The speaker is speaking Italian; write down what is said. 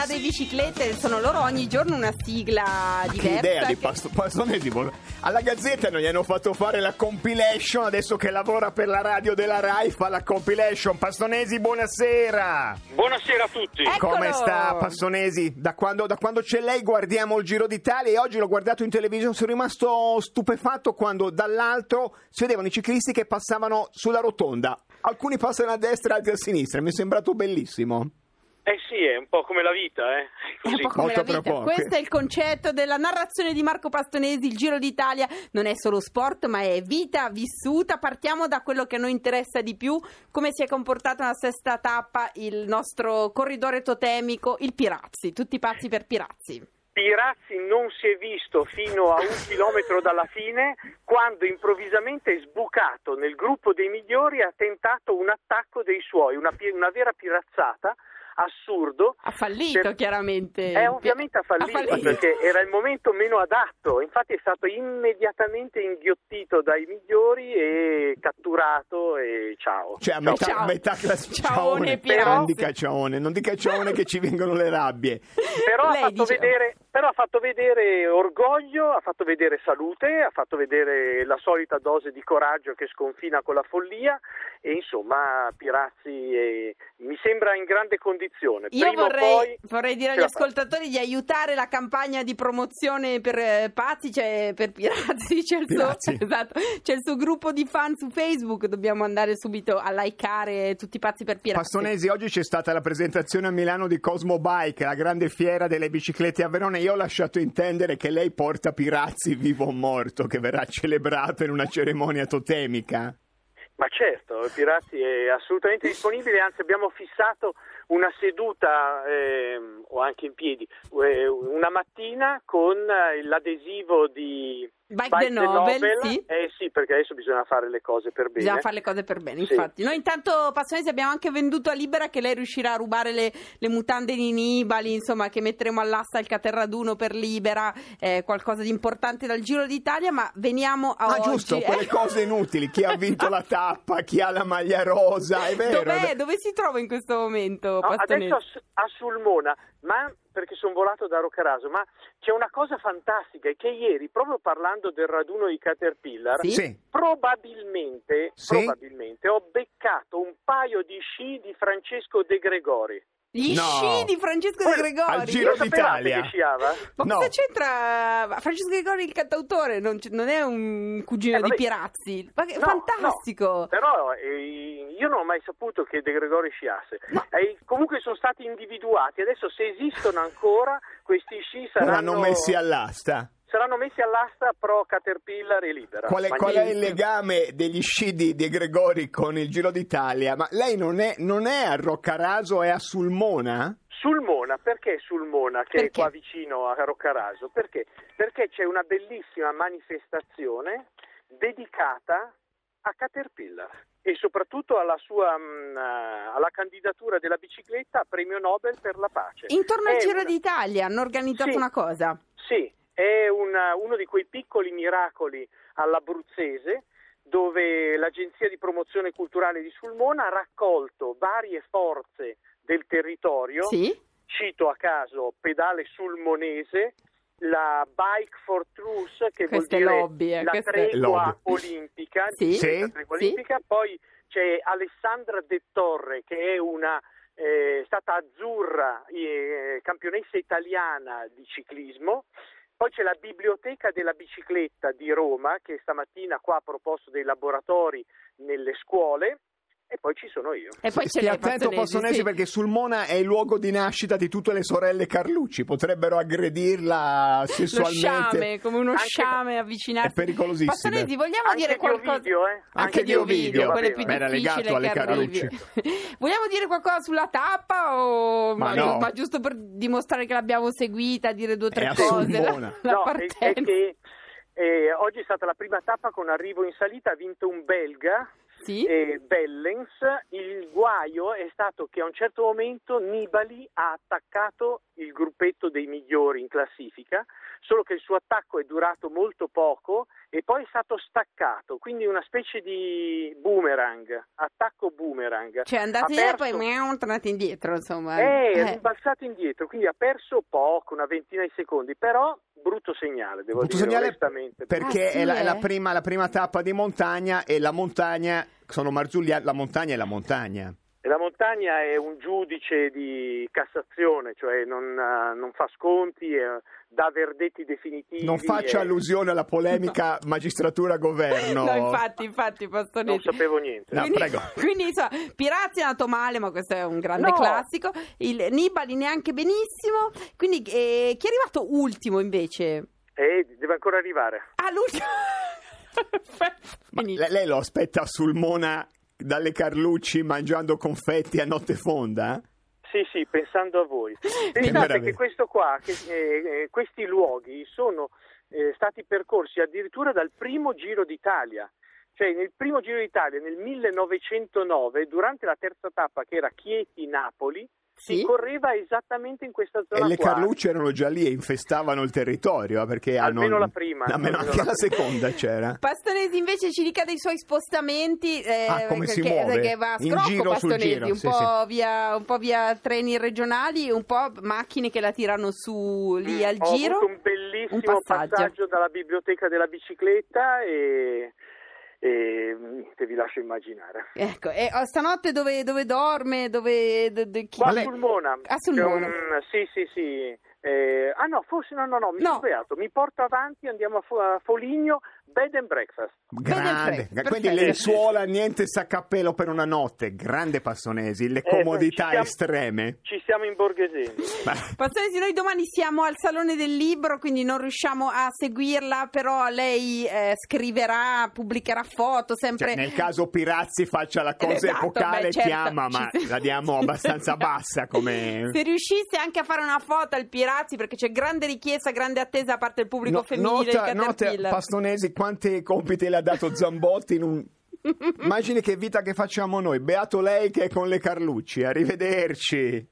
là delle biciclette, sono loro ogni giorno una sigla Che diversa. idea di che- Pasto- Pastonesi vol- alla Gazzetta non gli hanno fatto fare la compilation adesso che lavora per la radio della Rai fa la compilation Pastonesi buonasera Buonasera a tutti. Eccolo! come sta Pastonesi da quando, da quando c'è lei guardiamo il Giro d'Italia e oggi l'ho guardato in televisione sono rimasto stupefatto quando dall'alto si vedevano i ciclisti che passavano sulla rotonda alcuni passano a destra altri a sinistra mi è sembrato bellissimo sì, è un po' come la vita, eh. È un Così. po' come Molto la vita. Questo è il concetto della narrazione di Marco Pastonesi, il Giro d'Italia non è solo sport, ma è vita vissuta. Partiamo da quello che a noi interessa di più, come si è comportato nella sesta tappa il nostro corridore totemico, il Pirazzi, tutti pazzi per Pirazzi. Pirazzi non si è visto fino a un chilometro dalla fine quando improvvisamente è sbucato nel gruppo dei migliori e ha tentato un attacco dei suoi, una, una vera pirazzata, assurdo. Ha fallito Per- chiaramente. Eh, ovviamente ha fallito, perché era il momento meno adatto, infatti è stato immediatamente inghiottito dai migliori e catturato e ciao. Cioè, a Ciao. metà, Ciao. metà classe Ciaone, Ciaone. Non dica ciaone, non dica ciaone che ci vengono le rabbie. Però ha, fatto dice- vedere, però ha fatto vedere orgoglio, ha fatto vedere salute, ha fatto vedere la solita dose di coraggio che sconfina con la follia e insomma Pirazzi è- mi sembra in grande condizione. Io Prima o vorrei, poi vorrei dire agli ascoltatori di aiutare la campagna di promozione per eh, pazzi, cioè per Pirazzi, c'è il, Pirazzi. Suo, esatto, c'è il suo gruppo di fan su Facebook, dobbiamo andare subito a likeare tutti pazzi per Pirazzi. Pastonesi, oggi c'è stata la presentazione a Milano di Cosmo Bike, la grande fiera delle biciclette a Verona. Io ho lasciato intendere che lei porta Pirazzi vivo o morto, che verrà celebrato in una cerimonia totemica. Ma certo, Pirazzi è assolutamente disponibile, anzi abbiamo fissato una seduta, ehm, o anche in piedi, eh, una mattina con eh, l'adesivo di Bike the Nobel, sì. Eh sì, perché adesso bisogna fare le cose per bene. Bisogna fare le cose per bene, Sì. infatti. Noi intanto, Passionesi, abbiamo anche venduto a Libera che lei riuscirà a rubare le, le mutande di Nibali, insomma, che metteremo all'asta il Caterraduno per Libera, eh, qualcosa di importante dal Giro d'Italia, ma veniamo a Ah, oggi. giusto, quelle eh. cose inutili. Chi ha vinto la tappa, chi ha la maglia rosa, è vero. Dov'è? Dove si trova in questo momento, No, Pastonesi? adesso a Sulmona, ma perché sono volato da Roccaraso, ma c'è una cosa fantastica, è che ieri, proprio parlando del raduno di Caterpillar, Sì? Probabilmente, Sì? probabilmente ho beccato un paio di sci di Francesco De Gregori. Gli No. sci di Francesco De Gregori. al Giro d'Italia. Ma No. cosa c'entra Francesco Gregori, il cantautore? Non, non è un cugino Eh, di Pirazzi. Ma che No, fantastico! no, però eh, io non ho mai saputo che De Gregori sciasse. Eh, comunque sono stati individuati. Adesso se esistono ancora questi sci saranno, L'hanno messi all'asta. Saranno messi all'asta pro Caterpillar e Libera. Qual è, qual è il legame degli sci di, di Gregori con il Giro d'Italia? Ma lei non è, non è a Roccaraso, è a Sulmona? Sulmona, perché Sulmona che Perché? è qua vicino a Roccaraso? Perché? Perché c'è una bellissima manifestazione dedicata a Caterpillar e soprattutto alla sua mh, alla candidatura della bicicletta a premio Nobel per la pace. Intorno al Giro una- d'Italia hanno organizzato Sì. una cosa. Sì, è una- uno di quei piccoli miracoli all'Abruzzese dove l'Agenzia di Promozione Culturale di Sulmona ha raccolto varie forze del territorio Sì? cito a caso Pedale Sulmonese, la Bike for Truth, che Queste vuol dire lobby, eh, la tregua olimpica, Sì. la Sì. tregua Sì. olimpica. poi c'è Alessandra De Torre, che è una eh, stata azzurra, eh, campionessa italiana di ciclismo. Poi c'è la Biblioteca della Bicicletta di Roma, che stamattina qua ha proposto dei laboratori nelle scuole. E poi ci sono io. E poi c'è Stia attento Pastonesi sì. perché Sulmona è il luogo di nascita di tutte le sorelle Carlucci, potrebbero aggredirla Lo sessualmente. sciame, come uno Anche- sciame avvicinarsi. È pericolosissimo. Pastonesi, vogliamo Anche dire di qualcosa? Ovidio, eh? Anche di Ovidio, quello è vabbè, più ma era difficile legato alle che arrivi. Vogliamo dire qualcosa sulla tappa o Ma no. ma giusto per dimostrare che l'abbiamo seguita, dire due o tre È cose? Sulmona. La No, è, partenza. è che eh, oggi è stata la prima tappa con arrivo in salita, ha vinto un belga, Sì? eh, Bellens. Il guaio è stato che a un certo momento Nibali ha attaccato il gruppetto dei migliori in classifica, solo che il suo attacco è durato molto poco e poi è stato staccato, quindi una specie di boomerang, attacco boomerang. Cioè via e perso- poi miau, tornate indietro, insomma. Eh, è Eh. rimbalzato indietro, quindi ha perso poco, una ventina di secondi, però brutto segnale, devo Brutto dire segnale onestamente. perché Ah, sì, è, la, è la prima, la prima tappa di montagna e la montagna sono Marzulliani, la montagna è la montagna. E la montagna è un giudice di Cassazione, cioè non, eh, non fa sconti, eh, dà verdetti definitivi. Non faccia e- allusione alla polemica magistratura-governo. No, infatti, infatti, Non Pastoretti. sapevo niente. No, quindi, prego. quindi, insomma, Pirazzi è andato male, ma questo è un grande No. classico. Il Nibali neanche benissimo. Quindi, eh, chi è arrivato ultimo invece? E deve ancora arrivare. Ah, l'ultimo. Lei lo aspetta sul Mona dalle Carlucci mangiando confetti a notte fonda? Sì, sì, pensando a voi. Pensate meraviglia. che questo qua, che, eh, eh, questi luoghi sono eh, stati percorsi addirittura dal primo Giro d'Italia. Cioè nel primo Giro d'Italia nel 1909, durante la terza tappa che era Chieti-Napoli, Sì? si correva esattamente in questa zona E le qua. Carlucci erano già lì e infestavano il territorio eh, perché Almeno hanno... la prima, Almeno almeno anche la la seconda c'era. Pastonesi invece ci dica dei suoi spostamenti eh, Ah, come si perché- muove? perché va a In scrocco giro sul Pastonesi, giro, un, sì, po Via, un po' via treni regionali un po' macchine che la tirano su lì al Mm, Ho giro avuto un bellissimo un passaggio. passaggio dalla biblioteca della bicicletta e, e niente, vi lascio immaginare. ecco e oh, stanotte dove, dove dorme dove do- do- chi- Qua Ma lei- sul Mona. Ah, sul C'è Mona. un- sì, sì, sì. Eh, ah no, forse no, no, no, mi No. sono sbagliato. Mi porto avanti, andiamo a, Fo- a Foligno, bed and breakfast. Grande, Perfetto, quindi perfetto. lenzuola, niente saccappello per una notte, grande Passonesi, le Eh, comodità ci siamo- estreme. Ci stiamo imborghesendo. Ma- Pastonesi noi domani siamo al Salone del Libro quindi non riusciamo a seguirla però lei eh, scriverà pubblicherà foto sempre cioè, nel caso Pirazzi faccia la cosa Esatto, epocale, beh, certo, chiama, ma ci- la diamo abbastanza bassa come... Se riuscisse anche a fare una foto al Pirazzi, perché c'è grande richiesta, grande attesa da parte del pubblico No- femminile nota, nota, Caterpillar. Pastonesi, quanti compiti le ha dato Zambotti in un... Immagini che vita che facciamo noi. Beato lei che è con le Carlucci. Arrivederci.